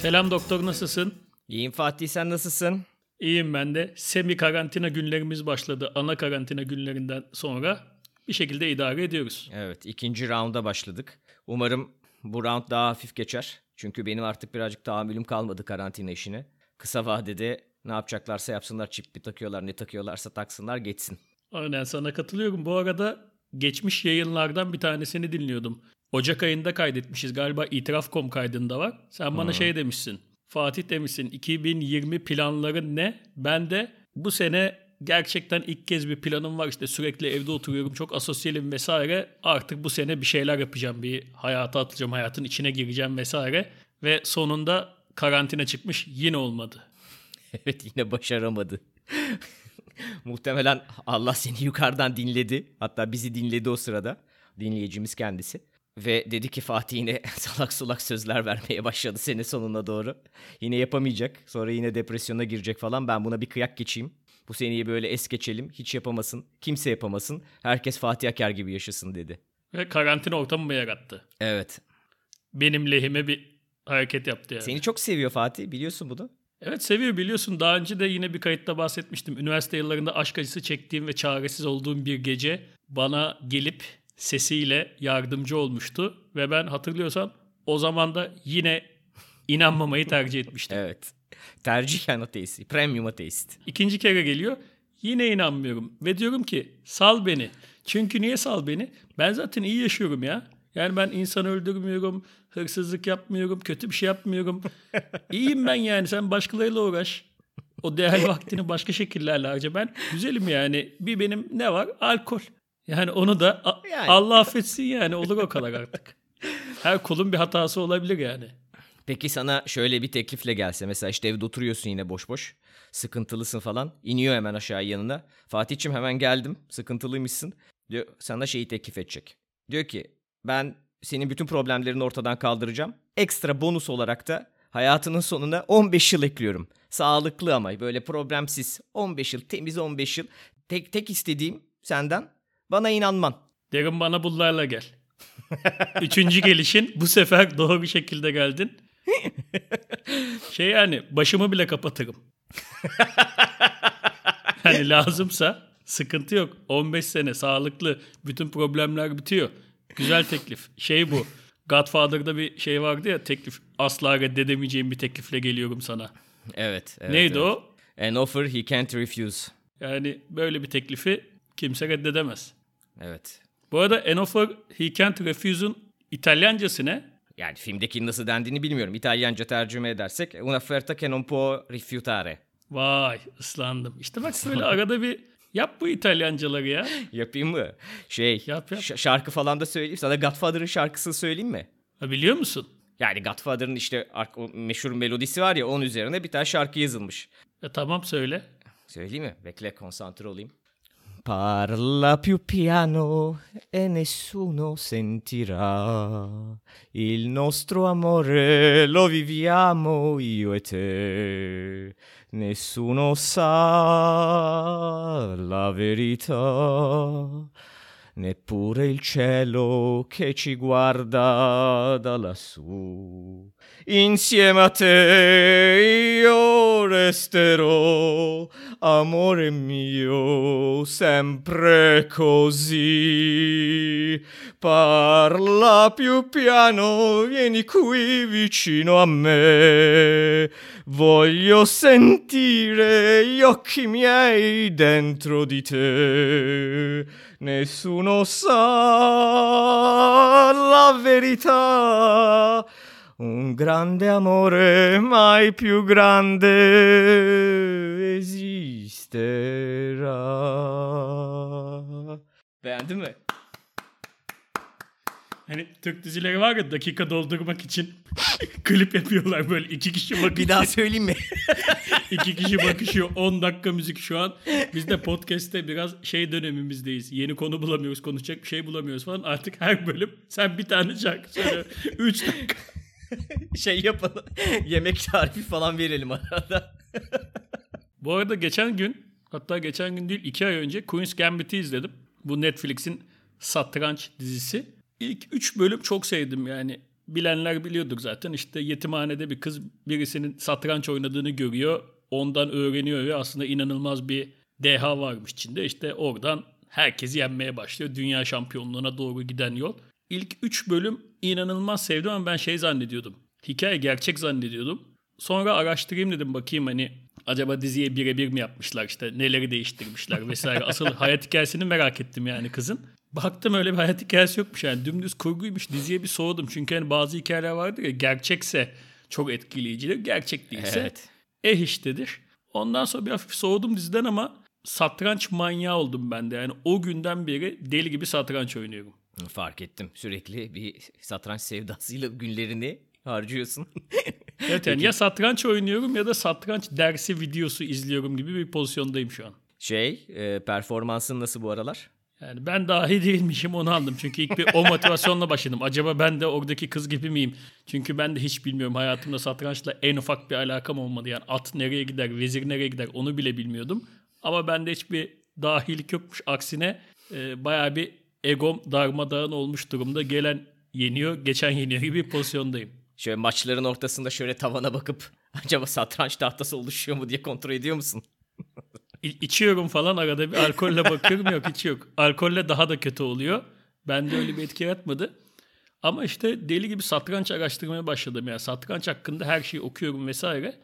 Selam doktor nasılsın? İyiyim Fatih sen nasılsın? İyiyim ben de. Semi karantina günlerimiz başladı. Ana karantina günlerinden sonra bir şekilde idare ediyoruz. Evet ikinci rounda başladık. Umarım bu round daha hafif geçer. Çünkü benim artık birazcık tahammülüm kalmadı karantina işine. Kısa vadede ne yapacaklarsa yapsınlar çip mi takıyorlar ne takıyorlarsa taksınlar geçsin. Aynen sana katılıyorum. Bu arada geçmiş yayınlardan bir tanesini dinliyordum. Ocak ayında kaydetmişiz. Galiba itiraf.com kaydında var. Sen bana şey demişsin. Fatih demişsin 2020 planların ne? Ben de bu sene gerçekten ilk kez bir planım var. İşte sürekli evde oturuyorum. Çok asosyalim vesaire. Artık bu sene bir şeyler yapacağım. Bir hayata atacağım. Hayatın içine gireceğim vesaire. Ve sonunda karantina çıkmış. Yine olmadı. Evet yine başaramadı. Muhtemelen Allah seni yukarıdan dinledi. Hatta bizi dinledi o sırada. Dinleyicimiz kendisi. Ve dedi ki Fatih yine salak salak sözler vermeye başladı sene sonuna doğru. Yine yapamayacak. Sonra yine depresyona girecek falan. Ben buna bir kıyak geçeyim. Bu seneyi böyle es geçelim. Hiç yapamasın. Kimse yapamasın. Herkes Fatih Aker gibi yaşasın dedi. Ve karantina ortamı mı yarattı? Evet. Benim lehime bir hareket yaptı yani. Seni çok seviyor Fatih. Biliyorsun bunu. Evet seviyor biliyorsun. Daha önce de yine bir kayıtta bahsetmiştim. Üniversite yıllarında aşk acısı çektiğim ve çaresiz olduğum bir gece bana gelip sesiyle yardımcı olmuştu. Ve ben hatırlıyorsan o zaman da yine inanmamayı tercih etmiştim. Evet. Tercihen ateist. Premium ateist. İkinci kere geliyor. Yine inanmıyorum. Ve diyorum ki sal beni. Çünkü niye sal beni? Ben zaten iyi yaşıyorum ya. Yani ben insan öldürmüyorum, hırsızlık yapmıyorum, kötü bir şey yapmıyorum. İyiyim ben yani. Sen başkalarıyla uğraş. O değerli vaktini başka şekillerle harca. Ben güzelim yani. Bir benim ne var? Alkol. Yani onu da a- Yani. Allah affetsin yani. Olur o kadar artık. Her kulun bir hatası olabilir yani. Peki sana şöyle bir teklifle gelse mesela işte evde oturuyorsun yine boş boş. Sıkıntılısın falan. İniyor hemen aşağı yanına. Fatih'cim hemen geldim. Sıkıntılıymışsın. Diyor sana şeyi teklif edecek. Diyor ki ben senin bütün problemlerini ortadan kaldıracağım. Ekstra bonus olarak da hayatının sonuna 15 yıl ekliyorum. Sağlıklı ama böyle problemsiz. 15 yıl temiz 15 yıl. Tek, tek istediğim senden bana inanman. Derim bana bunlarla gel. Üçüncü gelişin bu sefer doğru bir şekilde geldin. Şey yani başımı bile kapatırım. hani lazımsa sıkıntı yok. 15 sene sağlıklı bütün problemler bitiyor. Güzel teklif. Şey bu. Godfather'da bir şey vardı ya teklif. Asla reddedemeyeceğim bir teklifle geliyorum sana. Evet. evet Neydi evet. o? An offer he can't refuse. Yani böyle bir teklifi kimse reddedemez. Evet. Bu arada An Offer He Can't Refuse'un İtalyancası ne? Yani filmdeki nasıl dendiğini bilmiyorum. İtalyanca tercüme edersek una offerta che non può rifiutare. Vay ıslandım. İşte bak böyle arada bir yap bu İtalyancaları ya. Yapayım mı? Şey, Yap, yap. şarkı falan da söyleyeyim. Sana Godfather'ın şarkısını söyleyeyim mi? Ha, biliyor musun? Yani Godfather'ın işte o meşhur melodisi var ya onun üzerine bir tane şarkı yazılmış. E, tamam söyle. Söyleyeyim mi? Bekle konsantre olayım. Parla più piano e nessuno sentirà. Il nostro amore lo viviamo io e te. Nessuno sa la verità. Neppure il cielo che ci guarda da lassù. Insieme a te io resterò, amore mio, sempre così. Parla più piano, vieni qui vicino a me. Voglio sentire gli occhi miei dentro di te. Nessuno sa la verità. Un grande amore mai più grande esisterà. Beğendin mi? Hani Türk dizileri var ya dakika doldurmak için klip yapıyorlar böyle iki kişi bakışıyor. Bir daha söyleyeyim mi? iki kişi bakışıyor 10 dakika müzik şu an. Biz de podcast'te biraz şey dönemimizdeyiz. Yeni konu bulamıyoruz, konuşacak bir şey bulamıyoruz falan. Artık her bölüm sen bir tane şarkı söyle. 3 dakika. şey yapalım. Yemek tarifi falan verelim arada. Bu arada geçen gün hatta geçen gün değil 2 ay önce Queen's Gambit'i izledim. Bu Netflix'in satranç dizisi. İlk 3 bölüm çok sevdim yani. bilenler biliyordur zaten. İşte yetimhanede bir kız birisinin satranç oynadığını görüyor. Ondan öğreniyor ve aslında inanılmaz bir deha varmış içinde. İşte oradan herkesi yenmeye başlıyor. Dünya şampiyonluğuna doğru giden yol. İlk 3 bölüm inanılmaz sevdim ama ben şey zannediyordum. Hikaye gerçek zannediyordum. Sonra araştırayım dedim bakayım hani acaba diziye birebir mi yapmışlar işte neleri değiştirmişler vesaire. Asıl hayat hikayesini merak ettim yani kızın. Baktım öyle bir hayat hikayesi yokmuş yani dümdüz kurguymuş diziye bir soğudum. Çünkü hani bazı hikayeler vardır ya gerçekse çok etkileyicidir. Gerçek değilse Evet. eh iştedir. Ondan sonra bir hafif soğudum diziden ama satranç manyağı oldum ben de. Yani o günden beri deli gibi satranç oynuyorum. Fark ettim. Sürekli bir satranç sevdasıyla günlerini harcıyorsun. Evet yani ya satranç oynuyorum ya da satranç dersi videosu izliyorum gibi bir pozisyondayım şu an. şey, e, performansın nasıl bu aralar? Yani ben dahi değilmişim onu aldım. Çünkü ilk bir o motivasyonla başladım. Acaba ben de oradaki kız gibi miyim? Çünkü ben de hiç bilmiyorum. Hayatımda satrançla en ufak bir alakam olmadı. Yani at nereye gider, vezir nereye gider onu bile bilmiyordum. Ama bende hiçbir dahilik yokmuş. Aksine e, bayağı bir egom darmadağın olmuş durumda. Gelen yeniyor, geçen yeniyor gibi bir pozisyondayım. Şöyle maçların ortasında şöyle tavana bakıp acaba satranç tahtası oluşuyor mu diye kontrol ediyor musun? İçiyorum falan arada bir alkolle bakıyorum yok hiç yok. Alkolle daha da kötü oluyor. Bende öyle bir etki yaratmadı. Ama işte deli gibi satranç araştırmaya başladım. Yani satranç hakkında her şeyi okuyorum vesaire.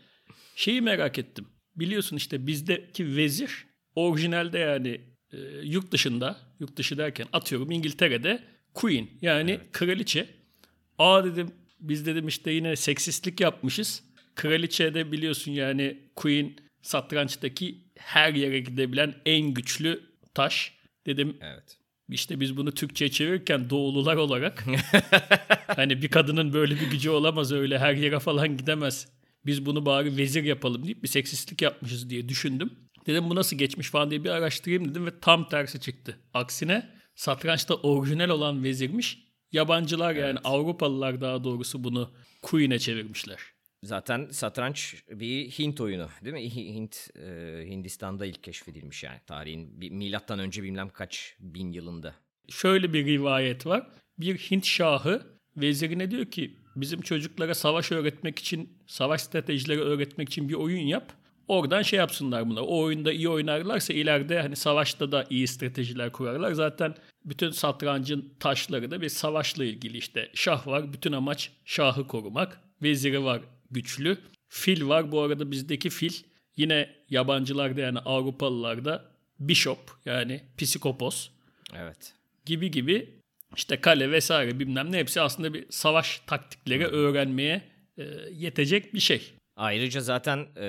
Şeyi merak ettim. Biliyorsun işte bizdeki vezir orijinalde yani e, yurt dışında, yurt dışı derken atıyorum İngiltere'de queen yani kraliçe. Aa dedim biz dedim işte yine seksistlik yapmışız. Kraliçe de biliyorsun yani queen satrançtaki her yere gidebilen en güçlü taş. Dedim Evet. işte biz bunu Türkçe'ye çevirirken doğulular olarak hani bir kadının böyle bir gücü olamaz öyle her yere falan gidemez. Biz bunu bari vezir yapalım deyip bir seksistlik yapmışız diye düşündüm. Dedim bu nasıl geçmiş falan diye bir araştırayım dedim ve tam tersi çıktı. Aksine satrançta orijinal olan vezirmiş. Yabancılar yani Avrupalılar daha doğrusu bunu Queen'e çevirmişler. Zaten satranç bir Hint oyunu değil mi? Hi- Hint e, Hindistan'da ilk keşfedilmiş yani tarihin milattan önce bilmem kaç bin yılında. şöyle bir rivayet var. Bir Hint şahı vezirine diyor ki bizim çocuklara savaş öğretmek için, savaş stratejileri öğretmek için bir oyun yap. Oradan şey yapsınlar bunlar. O oyunda iyi oynarlarsa ileride hani savaşta da iyi stratejiler kurarlar. Zaten bütün satrancın taşları da bir savaşla ilgili işte. Şah var, bütün amaç şahı korumak. Veziri var güçlü. Fil var. Bu arada bizdeki fil yine yabancılarda yani Avrupalılarda bishop yani psikopos Evet. gibi gibi işte kale vesaire bilmem ne hepsi aslında bir savaş taktikleri öğrenmeye e, yetecek bir şey. Ayrıca zaten e,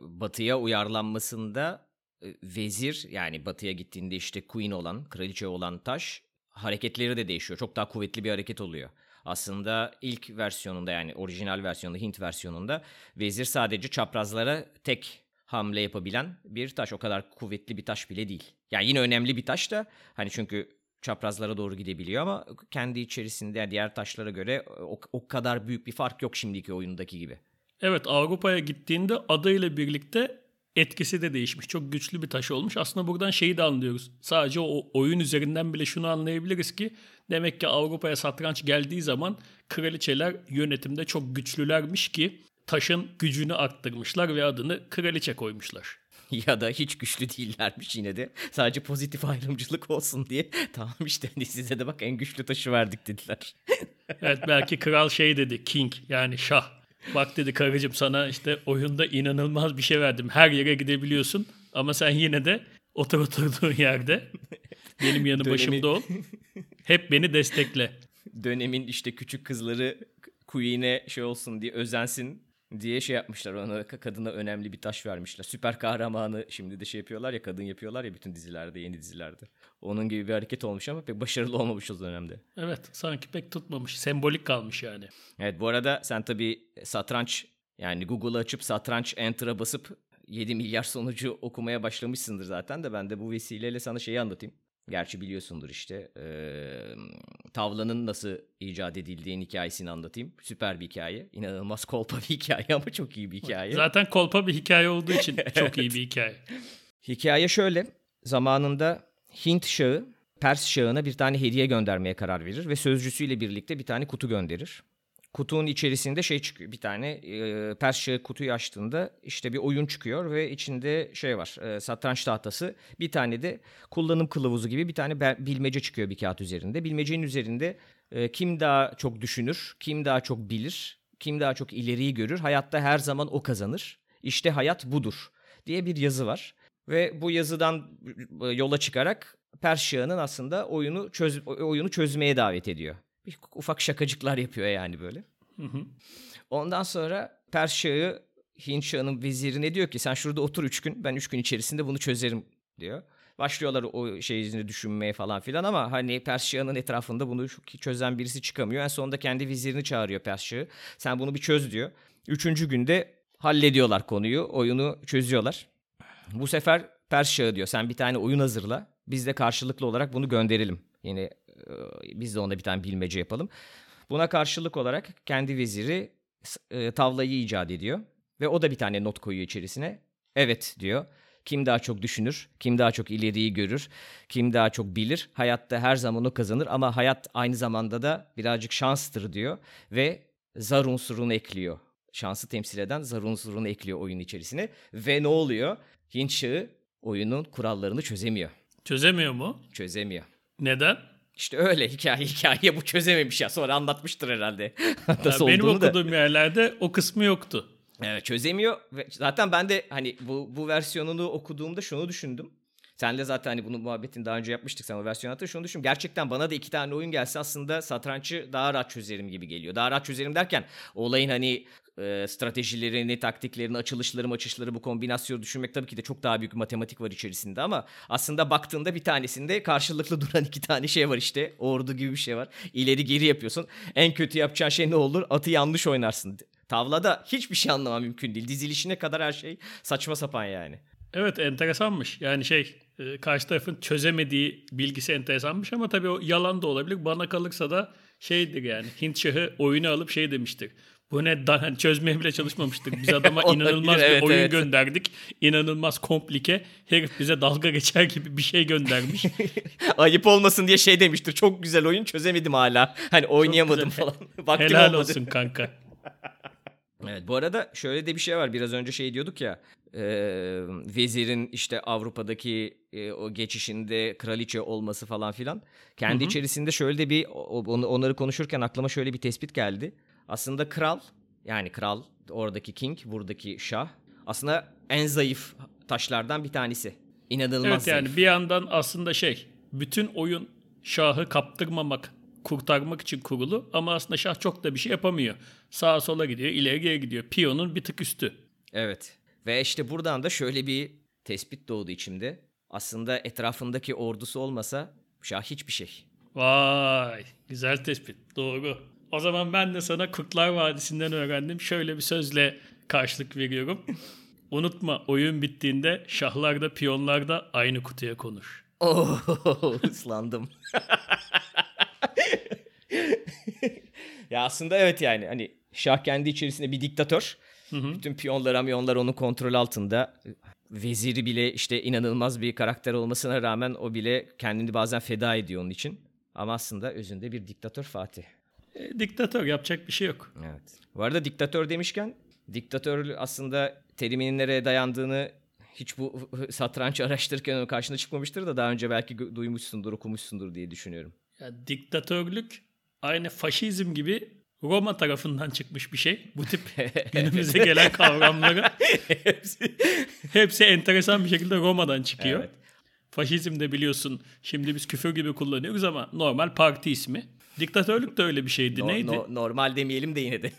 batıya uyarlanmasında e, vezir yani batıya gittiğinde işte queen olan, kraliçe olan taş hareketleri de değişiyor. Çok daha kuvvetli bir hareket oluyor. Aslında ilk versiyonunda yani orijinal versiyonunda Hint versiyonunda vezir sadece çaprazlara tek hamle yapabilen bir taş. O kadar kuvvetli bir taş bile değil. Yani yine önemli bir taş da hani çünkü çaprazlara doğru gidebiliyor ama kendi içerisinde diğer taşlara göre o, o kadar büyük bir fark yok şimdiki oyundaki gibi. Evet Avrupa'ya gittiğinde adıyla birlikte etkisi de değişmiş. Çok güçlü bir taş olmuş. Aslında buradan şeyi de anlıyoruz. Sadece o oyun üzerinden bile şunu anlayabiliriz ki demek ki Avrupa'ya satranç geldiği zaman kraliçeler yönetimde çok güçlülermiş ki taşın gücünü arttırmışlar ve adını kraliçe koymuşlar. ya da hiç güçlü değillermiş yine de. Sadece pozitif ayrımcılık olsun diye. Tamam işte hani size de bak en güçlü taşı verdik dediler. Evet belki kral şey dedi king yani şah. Bak dedi karıcığım sana işte oyunda inanılmaz bir şey verdim. Her yere gidebiliyorsun ama sen yine de otur oturduğun yerde benim yanı Dönemi- başımda ol. Hep beni destekle. Dönemin işte küçük kızları Queen'e şey olsun diye özensin diye şey yapmışlar. Ona kadına önemli bir taş vermişler. Süper kahramanı şimdi de şey yapıyorlar ya kadın yapıyorlar ya bütün dizilerde yeni dizilerde. Onun gibi bir hareket olmuş ama pek başarılı olmamış o dönemde. Evet sanki pek tutmamış. Sembolik kalmış yani. Evet bu arada sen tabii satranç yani Google'ı açıp satranç enter'a basıp 7 milyar sonucu okumaya başlamışsındır zaten de ben de bu vesileyle sana şeyi anlatayım. Gerçi biliyorsundur işte eee, tavlanın nasıl icat edildiğinin hikayesini anlatayım. Süper bir hikaye. İnanılmaz kolpa bir hikaye ama çok iyi bir hikaye. Zaten kolpa bir hikaye olduğu için çok iyi bir hikaye. Hikaye şöyle. Zamanında Hint Şahı Pers Şahı'na bir tane hediye göndermeye karar verir ve sözcüsüyle birlikte bir tane kutu gönderir. Kutunun içerisinde şey çıkıyor. Bir tane e, Persçe kutuyu açtığında işte bir oyun çıkıyor ve içinde şey var. E, satranç tahtası. Bir tane de kullanım kılavuzu gibi bir tane bilmece çıkıyor bir kağıt üzerinde. Bilmecenin üzerinde e, kim daha çok düşünür, kim daha çok bilir, kim daha çok ileriyi görür. Hayatta her zaman o kazanır. İşte hayat budur diye bir yazı var. Ve bu yazıdan yola çıkarak Perşia'nın aslında oyunu çöz oyunu çözmeye davet ediyor. Bir ufak şakacıklar yapıyor yani böyle. Ondan sonra Perşia'yı Hint Şah'ın vezirine diyor ki sen şurada otur üç gün ben üç gün içerisinde bunu çözerim diyor. Başlıyorlar o şeyini düşünmeye falan filan ama hani Perşia'nın etrafında bunu çözen birisi çıkamıyor. En sonunda kendi vezirini çağırıyor Perşia'yı. Sen bunu bir çöz diyor. Üçüncü günde hallediyorlar konuyu. Oyunu çözüyorlar. Bu sefer Perşia'ya diyor sen bir tane oyun hazırla. Biz de karşılıklı olarak bunu gönderelim. Yine biz de ona bir tane bilmece yapalım. Buna karşılık olarak kendi veziri e, tavlayı icat ediyor. Ve o da bir tane not koyuyor içerisine. Evet diyor. Kim daha çok düşünür, kim daha çok ileriyi görür, kim daha çok bilir. Hayatta her zaman o kazanır ama hayat aynı zamanda da birazcık şanstır diyor. Ve zar unsurunu ekliyor. Şansı temsil eden zar unsurunu ekliyor oyun içerisine. Ve ne oluyor? Hint Şahı oyunun kurallarını çözemiyor. Çözemiyor mu? Çözemiyor. Neden? İşte öyle hikaye hikaye bu çözememiş ya. Sonra anlatmıştır herhalde. Nasıl benim okuduğum da. yerlerde o kısmı yoktu. Evet çözemiyor zaten ben de hani bu bu versiyonunu okuduğumda şunu düşündüm. Senle zaten hani bunun muhabbetini daha önce yapmıştık sen o versiyonu hatırla şunu düşün. Gerçekten bana da iki tane oyun gelse aslında satrançı daha rahat çözerim gibi geliyor. Daha rahat çözerim derken olayın hani e, stratejilerini, taktiklerini, açılışları, açışları bu kombinasyonu düşünmek tabii ki de çok daha büyük matematik var içerisinde ama aslında baktığında bir tanesinde karşılıklı duran iki tane şey var işte. Ordu gibi bir şey var. İleri geri yapıyorsun. En kötü yapacağın şey ne olur? Atı yanlış oynarsın. Tavlada hiçbir şey anlamam mümkün değil. Dizilişine kadar her şey saçma sapan yani. Evet enteresanmış. Yani şey e, karşı tarafın çözemediği bilgisi enteresanmış ama tabii o yalan da olabilir. Bana kalırsa da şeydir yani Hint şahı oyunu alıp şey demiştir. Bu ne hani çözmeye bile çalışmamıştık. Biz adama inanılmaz bir evet, oyun evet. gönderdik. İnanılmaz komplike. Herif bize dalga geçer gibi bir şey göndermiş. Ayıp olmasın diye şey demiştir. Çok güzel oyun çözemedim hala. Hani oynayamadım falan. Vaktim Helal olmadı. olsun kanka. evet bu arada şöyle de bir şey var. Biraz önce şey diyorduk ya. E, vezirin işte Avrupa'daki e, o geçişinde kraliçe olması falan filan. Kendi Hı-hı. içerisinde şöyle de bir onları konuşurken aklıma şöyle bir tespit geldi. Aslında kral yani kral oradaki king buradaki şah aslında en zayıf taşlardan bir tanesi. İnanılmaz evet, zayıf. yani bir yandan aslında şey bütün oyun şahı kaptırmamak kurtarmak için kurulu ama aslında şah çok da bir şey yapamıyor. Sağa sola gidiyor, ileri geri gidiyor. Piyonun bir tık üstü. Evet. Ve işte buradan da şöyle bir tespit doğdu içimde. Aslında etrafındaki ordusu olmasa şah hiçbir şey. Vay, güzel tespit. Doğru. O zaman ben de sana Kurtlar Vadisi'nden öğrendim. Şöyle bir sözle karşılık veriyorum. Unutma oyun bittiğinde şahlar da piyonlar da aynı kutuya konuş. Oh, ıslandım. ya aslında evet yani hani şah kendi içerisinde bir diktatör. Hı hı. Bütün piyonlar, amyonlar onun kontrol altında. Veziri bile işte inanılmaz bir karakter olmasına rağmen o bile kendini bazen feda ediyor onun için. Ama aslında özünde bir diktatör Fatih. E, diktatör yapacak bir şey yok. Evet. Bu arada diktatör demişken diktatör aslında teriminin nereye dayandığını hiç bu satranç araştırırken karşına çıkmamıştır da daha önce belki duymuşsundur, okumuşsundur diye düşünüyorum. Ya, diktatörlük aynı faşizm gibi Roma tarafından çıkmış bir şey. Bu tip günümüze gelen kavramları hepsi, hepsi enteresan bir şekilde Roma'dan çıkıyor. Evet. Faşizm de biliyorsun şimdi biz küfür gibi kullanıyoruz ama normal parti ismi. Diktatörlük de öyle bir şeydi. No, Neydi? No, normal demeyelim de yine de.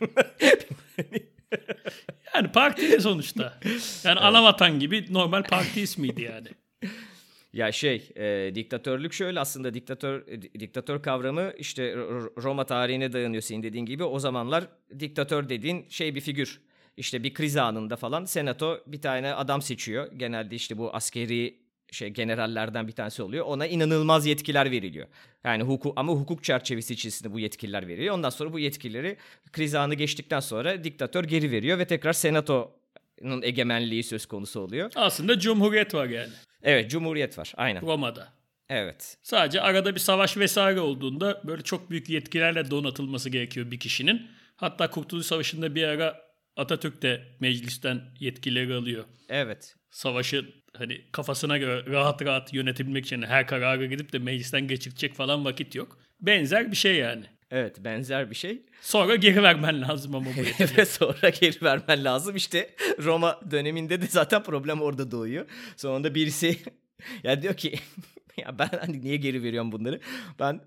yani parti sonuçta. Yani evet. Anavatan gibi normal parti ismiydi yani. Ya şey, e, diktatörlük şöyle aslında diktatör e, diktatör kavramı işte Roma tarihine dayanıyor senin dediğin gibi. O zamanlar diktatör dediğin şey bir figür. İşte bir kriz anında falan senato bir tane adam seçiyor. Genelde işte bu askeri şey generallerden bir tanesi oluyor. Ona inanılmaz yetkiler veriliyor. Yani hukuk ama hukuk çerçevesi içerisinde bu yetkiler veriliyor. Ondan sonra bu yetkileri kriz anı geçtikten sonra diktatör geri veriyor ve tekrar senatonun egemenliği söz konusu oluyor. Aslında cumhuriyet var yani. Evet, cumhuriyet var. Aynen. Roma'da. Evet. Sadece arada bir savaş vesaire olduğunda böyle çok büyük yetkilerle donatılması gerekiyor bir kişinin. Hatta Kurtuluş Savaşı'nda bir ara Atatürk de meclisten yetkileri alıyor. Evet. Savaşı hani kafasına göre rahat rahat yönetebilmek için her kararı gidip de meclisten geçirecek falan vakit yok. Benzer bir şey yani. Evet benzer bir şey. Sonra geri vermen lazım ama bu. Ve sonra geri vermen lazım. İşte Roma döneminde de zaten problem orada doğuyor. Sonunda birisi ya diyor ki ya ben hani niye geri veriyorum bunları? Ben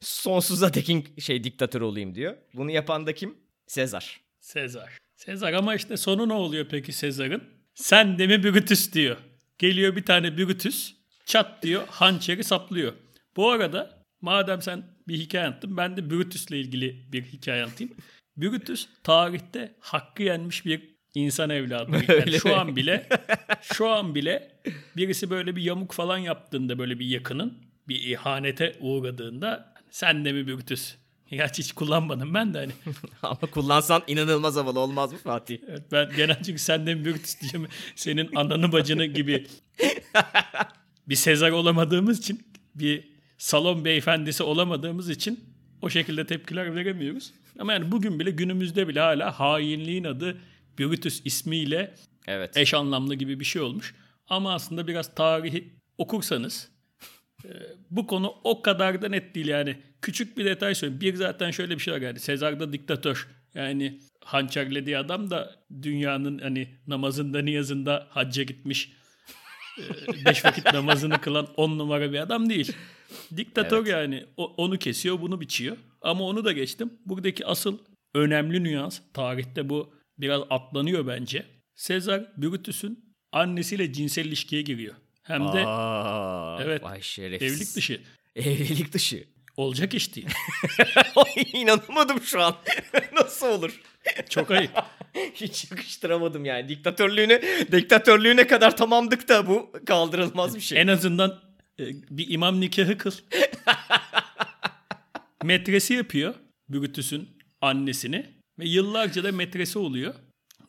sonsuza tekin şey diktatör olayım diyor. Bunu yapan da kim? Sezar. Sezar. Sezar ama işte sonu ne oluyor peki Sezar'ın? Sen de mi Brutus diyor. Geliyor bir tane Brutus çat diyor hançeri saplıyor. Bu arada madem sen bir hikaye anlattın ben de Brutus'la ilgili bir hikaye anlatayım. Brutus tarihte hakkı yenmiş bir insan evladı. Yani şu an bile şu an bile birisi böyle bir yamuk falan yaptığında böyle bir yakının bir ihanete uğradığında sen de mi Brutus? Gerçi hiç kullanmadım ben de hani. Ama kullansan inanılmaz havalı olmaz mı Fatih? Evet, ben genel çünkü senden büyük diyeceğim. Senin ananı bacını gibi bir Sezar olamadığımız için bir salon beyefendisi olamadığımız için o şekilde tepkiler veremiyoruz. Ama yani bugün bile günümüzde bile hala hainliğin adı Brutus ismiyle Evet. eş anlamlı gibi bir şey olmuş. Ama aslında biraz tarihi okursanız e, bu konu o kadar da net değil yani. Küçük bir detay söyleyeyim. Bir zaten şöyle bir şey var yani. Sezar da diktatör. Yani hançerlediği adam da dünyanın hani namazında niyazında hacca gitmiş. e, Beş vakit namazını kılan on numara bir adam değil. Diktatör Evet. yani. O- onu kesiyor, bunu biçiyor. Ama onu da geçtim. Buradaki asıl önemli nüans, tarihte bu biraz atlanıyor bence. Sezar Brutus'un annesiyle cinsel ilişkiye giriyor. Hem de Aa, evet, Vay şerefsiz. evlilik dışı. Evlilik dışı. Olacak iş değil. İnanamadım şu an. Nasıl olur? Çok ayıp. Hiç yakıştıramadım yani. Diktatörlüğüne, diktatörlüğüne kadar tamamdık da bu kaldırılmaz bir şey. En azından bir imam nikahı kıl. metresi yapıyor Brutus'un annesini ve yıllarca da metresi oluyor.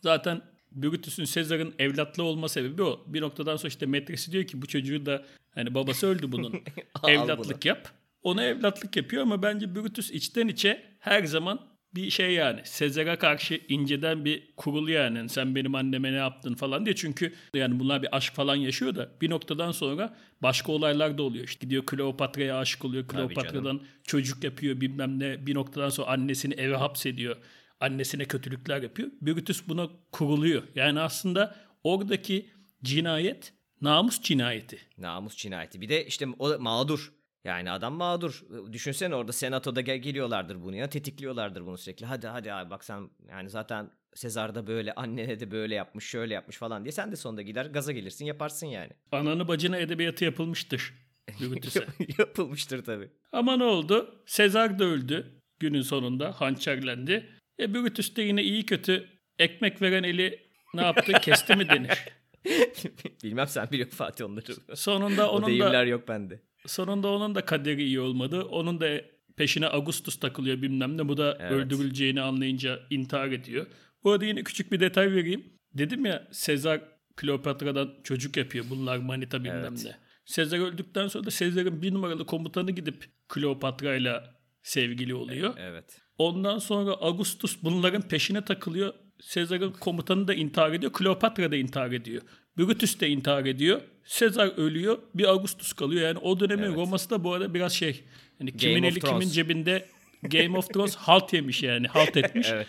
Zaten Brutus'un Sezar'ın evlatlı olma sebebi o. Bir noktadan sonra işte metresi diyor ki bu çocuğu da hani babası öldü bunun. Evlatlık yap. Ona evlatlık yapıyor ama bence Brutus içten içe her zaman bir şey yani Sezar'a karşı inceden bir kurul yani sen benim anneme ne yaptın falan diye çünkü yani bunlar bir aşk falan yaşıyor da bir noktadan sonra başka olaylar da oluyor. İşte gidiyor Kleopatra'ya aşık oluyor. Kleopatra'dan çocuk yapıyor bilmem ne bir noktadan sonra annesini eve hapsediyor. Annesine kötülükler yapıyor. Brutus buna kuruluyor. Yani aslında oradaki cinayet namus cinayeti. Namus cinayeti. Bir de işte o mağdur. Yani adam mağdur. Düşünsene orada senatoda gel- geliyorlardır bunu ya. Tetikliyorlardır bunu sürekli. Hadi hadi abi bak sen yani zaten Sezar da böyle annene de böyle yapmış şöyle yapmış falan diye. Sen de sonunda gider gaza gelirsin yaparsın yani. Ananı bacına edebiyatı yapılmıştır. Yapılmıştır tabii. Ama ne oldu? Sezar da öldü günün sonunda. Hançerlendi. E Brutus da yine iyi kötü ekmek veren eli ne yaptı? Kesti mi denir? Bilmem sen biliyor Fatih onları. Sonunda o onun deyimler da yok bende. Sonunda onun da kaderi iyi olmadı. Onun da peşine Augustus takılıyor bilmem ne. Bu da Evet. öldürüleceğini anlayınca intihar ediyor. Bu arada yine küçük bir detay vereyim. Dedim ya Sezar Kleopatra'dan çocuk yapıyor. Bunlar manita bilmem Evet. ne. Sezar öldükten sonra da Sezar'ın bir numaralı komutanı gidip Kleopatra'yla sevgili oluyor. Evet. Ondan sonra Augustus bunların peşine takılıyor. Sezar'ın komutanı da intihar ediyor. Kleopatra da intihar ediyor. Brutus da intihar ediyor. Sezar ölüyor. Bir Augustus kalıyor. Yani o dönemin Evet. Roma'sı da bu arada biraz şey. Yani kimin of eli kimin cebinde Game of Thrones halt yemiş yani. Halt etmiş. Evet.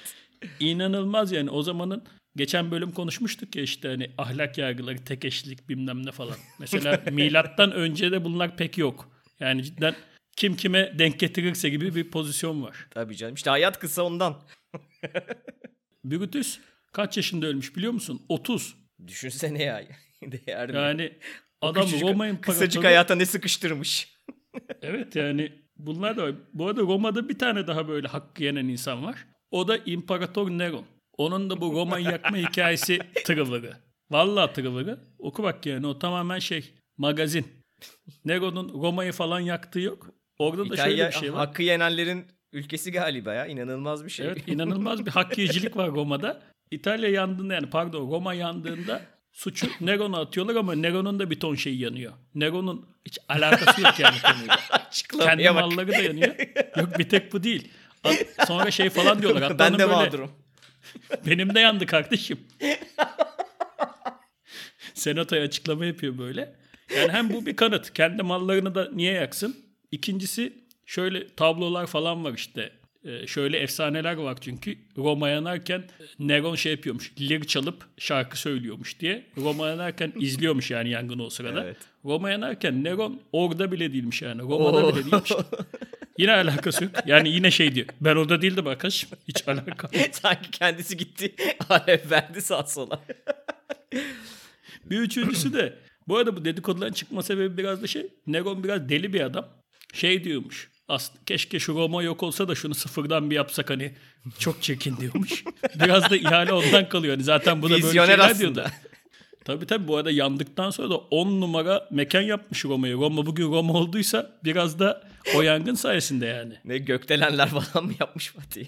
İnanılmaz yani o zamanın geçen bölüm konuşmuştuk ya işte hani ahlak yargıları, tek eşlilik bilmem ne falan. Mesela milattan önce de bunlar pek yok. Yani cidden kim kime denk getirirse gibi bir pozisyon var. Tabii canım. İşte hayat kısa ondan. Brutus kaç yaşında ölmüş biliyor musun? 30. Düşünsene ya. Değer mi? Yani O adam küçücük- Roma İmparatoru. Kısacık hayata ne sıkıştırmış. Evet yani bunlar da var. Bu arada Roma'da bir tane daha böyle hakkı yenen insan var. O da İmparator Neron. Onun da bu Roma'yı yakma hikayesi tırıvırı. Vallahi tırıvırı. Oku bak yani o tamamen şey magazin. Neron'un Roma'yı falan yaktığı yok. Orada da şöyle İtalya bir şey var. hakkı yenenlerin ülkesi galiba ya. İnanılmaz bir şey. Evet inanılmaz bir hak yiyicilik var Roma'da. İtalya yandığında yani pardon Roma yandığında suçu Neron'a atıyorlar ama Neron'un da bir ton şey yanıyor. Neron'un hiç alakası yok yani konuyla. Kendi bak. malları da yanıyor. Yok bir tek bu değil. Sonra şey falan diyorlar. Hatta ben de böyle, mağdurum. Benim de yandı kardeşim. Senatoya açıklama yapıyor böyle. Yani hem bu bir kanıt. Kendi mallarını da niye yaksın? İkincisi şöyle tablolar falan var işte. Ee, şöyle efsaneler var çünkü. Roma yanarken Neron şey yapıyormuş. Lir çalıp şarkı söylüyormuş diye. Roma yanarken izliyormuş yani yangını o sırada. Evet. Roma yanarken Neron orada bile değilmiş yani. Roma'da Oo. bile değilmiş. Yine alakası yok. Yani yine şey diyor. Ben orada değildim arkadaşım. Hiç alaka. Sanki kendisi gitti. Alev verdi sağ sola. Bir üçüncüsü de bu arada bu dedikoduların çıkma sebebi biraz da şey. Neron biraz deli bir adam. Şey diyormuş. Aslında keşke şu Roma yok olsa da şunu sıfırdan bir yapsak hani çok çirkin diyormuş. Biraz da ihale ondan kalıyor. Hani zaten bu da böyle şeyler aslında. diyordu. Tabii tabii bu arada yandıktan sonra da 10 numara mekan yapmış Roma'yı. Roma bugün Roma olduysa biraz da o yangın sayesinde yani. Ne gökdelenler falan mı yapmış Fatih?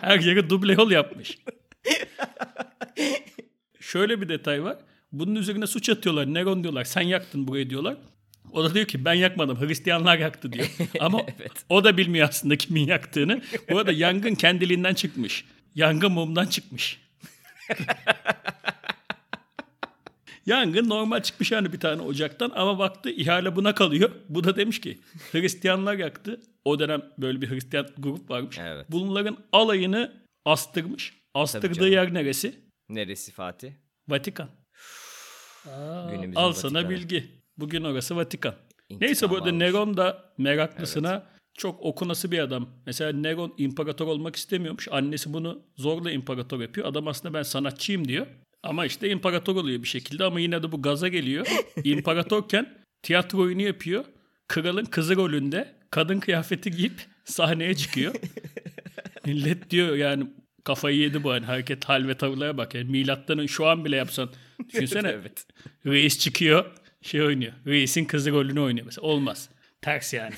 Her yere duble yol yapmış. Şöyle bir detay var. Bunun üzerine suç atıyorlar. Neron diyorlar. Sen yaktın burayı diyorlar. O da diyor ki ben yakmadım. Hristiyanlar yaktı diyor. Ama Evet. o da bilmiyor aslında kimin yaktığını. Bu arada yangın kendiliğinden çıkmış. Yangın mumdan çıkmış. Yangın normal çıkmış yani bir tane ocaktan ama baktı ihale buna kalıyor. Bu da demiş ki Hristiyanlar yaktı. O dönem böyle bir Hristiyan grup varmış. Evet. Bunların alayını astırmış. Astırdığı yer neresi? Neresi Fatih? Vatikan. Aa, Günümüzün al sana bilgi. Bugün orası Vatikan. İntikam Neyse bu arada almış. Neron da meraklısına çok okunası bir adam. Mesela Neron imparator olmak istemiyormuş. Annesi bunu zorla imparator yapıyor. Adam aslında ben sanatçıyım diyor. Ama işte imparator oluyor bir şekilde ama yine de bu gaza geliyor. İmparatorken tiyatro oyunu yapıyor. Kralın kızı rolünde kadın kıyafeti giyip sahneye çıkıyor. Millet diyor yani kafayı yedi bu hani hareket hal ve tavırlara bak. Yani milattan şu an bile yapsan düşünsene evet. reis çıkıyor şey oynuyor. Reisin kızı rolünü oynuyor mesela. Olmaz. Ters yani.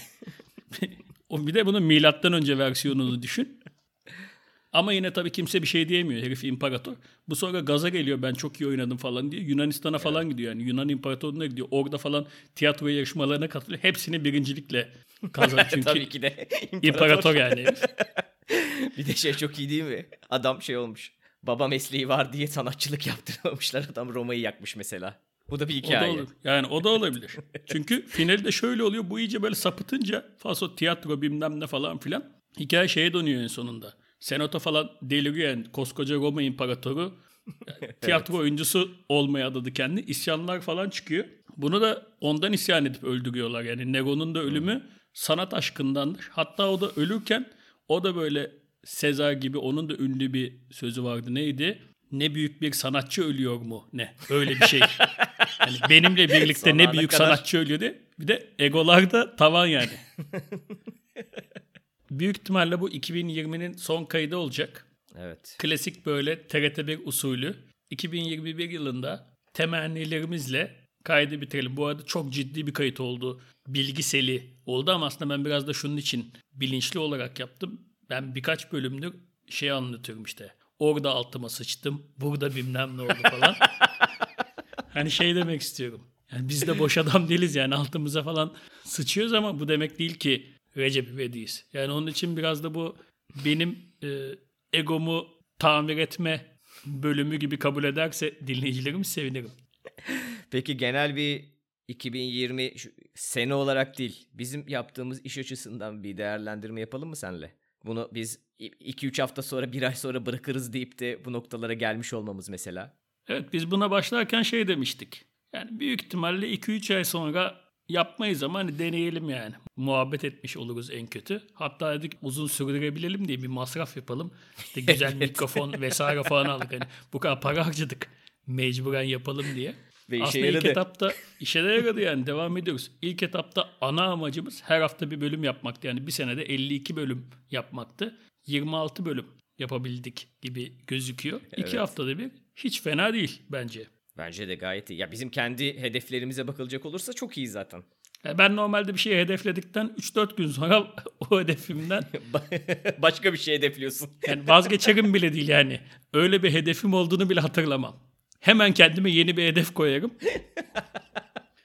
o bir de bunun milattan önce versiyonunu düşün. Ama yine tabii kimse bir şey diyemiyor. Herif imparator. Bu sonra gaza geliyor ben çok iyi oynadım falan diye. Yunanistan'a falan gidiyor yani. Yunan imparatorluğuna gidiyor. Orada falan tiyatro yarışmalarına katılıyor. Hepsini birincilikle kazanıyor. Çünkü Tabii ki de. imparator yani. herif. Bir de şey çok iyi değil mi? Adam şey olmuş. Baba mesleği var diye sanatçılık yaptırmamışlar. Adam Roma'yı yakmış mesela. Bu da bir O da hikaye. olur. Yani o da olabilir. Çünkü finalde şöyle oluyor. Bu iyice böyle sapıtınca faso tiyatro bilmem ne falan filan. Hikaye şeye dönüyor en sonunda. Senato falan deliriyor yani. Koskoca Roma imparatoru tiyatro oyuncusu olmaya adadı kendini. İsyanlar falan çıkıyor. Bunu da ondan isyan edip öldürüyorlar. Yani Nero'nun da ölümü sanat aşkındandır. Hatta o da ölürken o da böyle Sezar gibi onun da ünlü bir sözü vardı. Neydi? Ne büyük bir sanatçı ölüyor mu? Ne? Öyle bir şey. Yani benimle birlikte ne büyük kadar. sanatçı ölüyor diye. Bir de egolar da tavan yani. büyük ihtimalle bu 2020'nin son kaydı olacak. Evet. Klasik böyle TRT1 usulü 2021 yılında temennilerimizle kaydı bitirelim. Bu arada çok ciddi bir kayıt oldu. Bilgiseli oldu ama aslında ben biraz da şunun için bilinçli olarak yaptım. Ben birkaç bölümdür şey anlatıyorum işte. Orada altıma sıçtım. Burada bilmem ne oldu falan. hani şey demek istiyorum. Yani biz de boş adam değiliz yani altımıza falan sıçıyoruz ama bu demek değil ki Recep İvedik'iz. Yani onun için biraz da bu benim e, egomu tamir etme bölümü gibi kabul ederse dinleyicilerimiz sevinirim. Peki genel bir 2020 şu- sene olarak değil, bizim yaptığımız iş açısından bir değerlendirme yapalım mı senle? Bunu biz 2-3 hafta sonra, bir ay sonra bırakırız deyip de bu noktalara gelmiş olmamız mesela. Evet biz buna başlarken şey demiştik. Yani büyük ihtimalle 2-3 ay sonra yapmayız ama hani deneyelim yani. Muhabbet etmiş oluruz en kötü. Hatta dedik uzun sürdürebilelim diye bir masraf yapalım. İşte güzel mikrofon vesaire falan aldık. Hani bu kadar para harcadık. Mecburen yapalım diye. Ve işe Aslında ilk yaradı. etapta işe de yaradı yani devam ediyoruz. İlk etapta ana amacımız her hafta bir bölüm yapmaktı. Yani bir senede 52 bölüm yapmaktı. 26 bölüm yapabildik gibi gözüküyor. Evet. İki haftada bir hiç fena değil bence. Bence de gayet iyi. Ya bizim kendi hedeflerimize bakılacak olursa çok iyi zaten. Ben normalde bir şey hedefledikten 3-4 gün sonra o hedefimden Başka bir şey hedefliyorsun. yani vazgeçerim bile değil yani. Öyle bir hedefim olduğunu bile hatırlamam. Hemen kendime yeni bir hedef koyarım.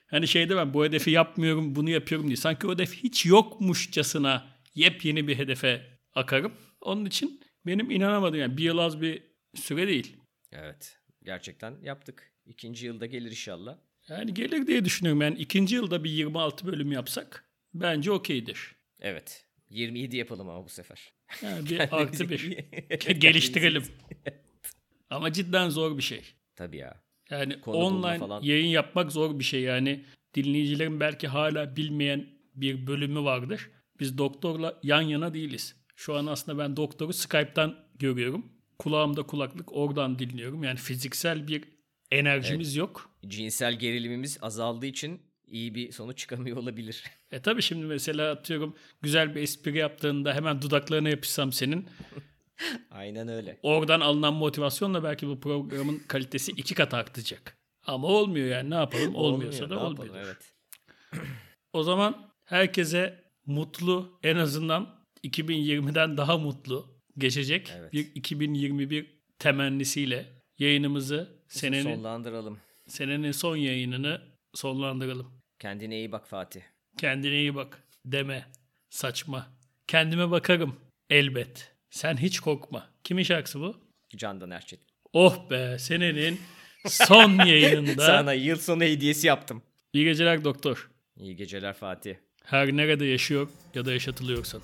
Hani şey demem bu hedefi yapmıyorum bunu yapıyorum diye. Sanki o hedef hiç yokmuşçasına yepyeni bir hedefe akarım. Onun için benim inanamadım yani bir yıl az bir süre değil. Evet. Gerçekten yaptık. İkinci yılda gelir inşallah. Yani gelir diye düşünüyorum. Yani ikinci yılda bir 26 bölüm yapsak bence okeydir. Evet. 27 yapalım ama bu sefer. Yani bir artı bir. Geliştirelim. Ama cidden zor bir şey. Tabii ya. Yani Konu online falan. yayın yapmak zor bir şey. Yani dinleyicilerin belki hala bilmeyen bir bölümü vardır. Biz doktorla yan yana değiliz. Şu an aslında ben doktoru Skype'tan görüyorum. Kulağımda kulaklık oradan dinliyorum. Yani fiziksel bir enerjimiz yok. Cinsel gerilimimiz azaldığı için iyi bir sonuç çıkamıyor olabilir. E tabii şimdi mesela atıyorum güzel bir espri yaptığında hemen dudaklarına yapışsam senin. Aynen öyle. Oradan alınan motivasyonla belki bu programın kalitesi iki kat artacak. Ama olmuyor yani ne yapalım? Olmuyorsa Olmuyor, da olmuyor. Evet. O zaman herkese mutlu en azından 2020'den daha mutlu geçecek Evet. bir 2021 temennisiyle yayınımızı senenin Sonlandıralım. senenin son yayınını sonlandıralım. Kendine iyi bak Fatih. Kendine iyi bak deme. Saçma. Kendime bakarım elbet. Sen hiç korkma. Kimin şarkısı bu? Candan Erçetin. Oh be senenin son yayınında. Sana yıl sonu hediyesi yaptım. İyi geceler doktor. İyi geceler Fatih. Her nerede yaşıyor ya da yaşatılıyorsan.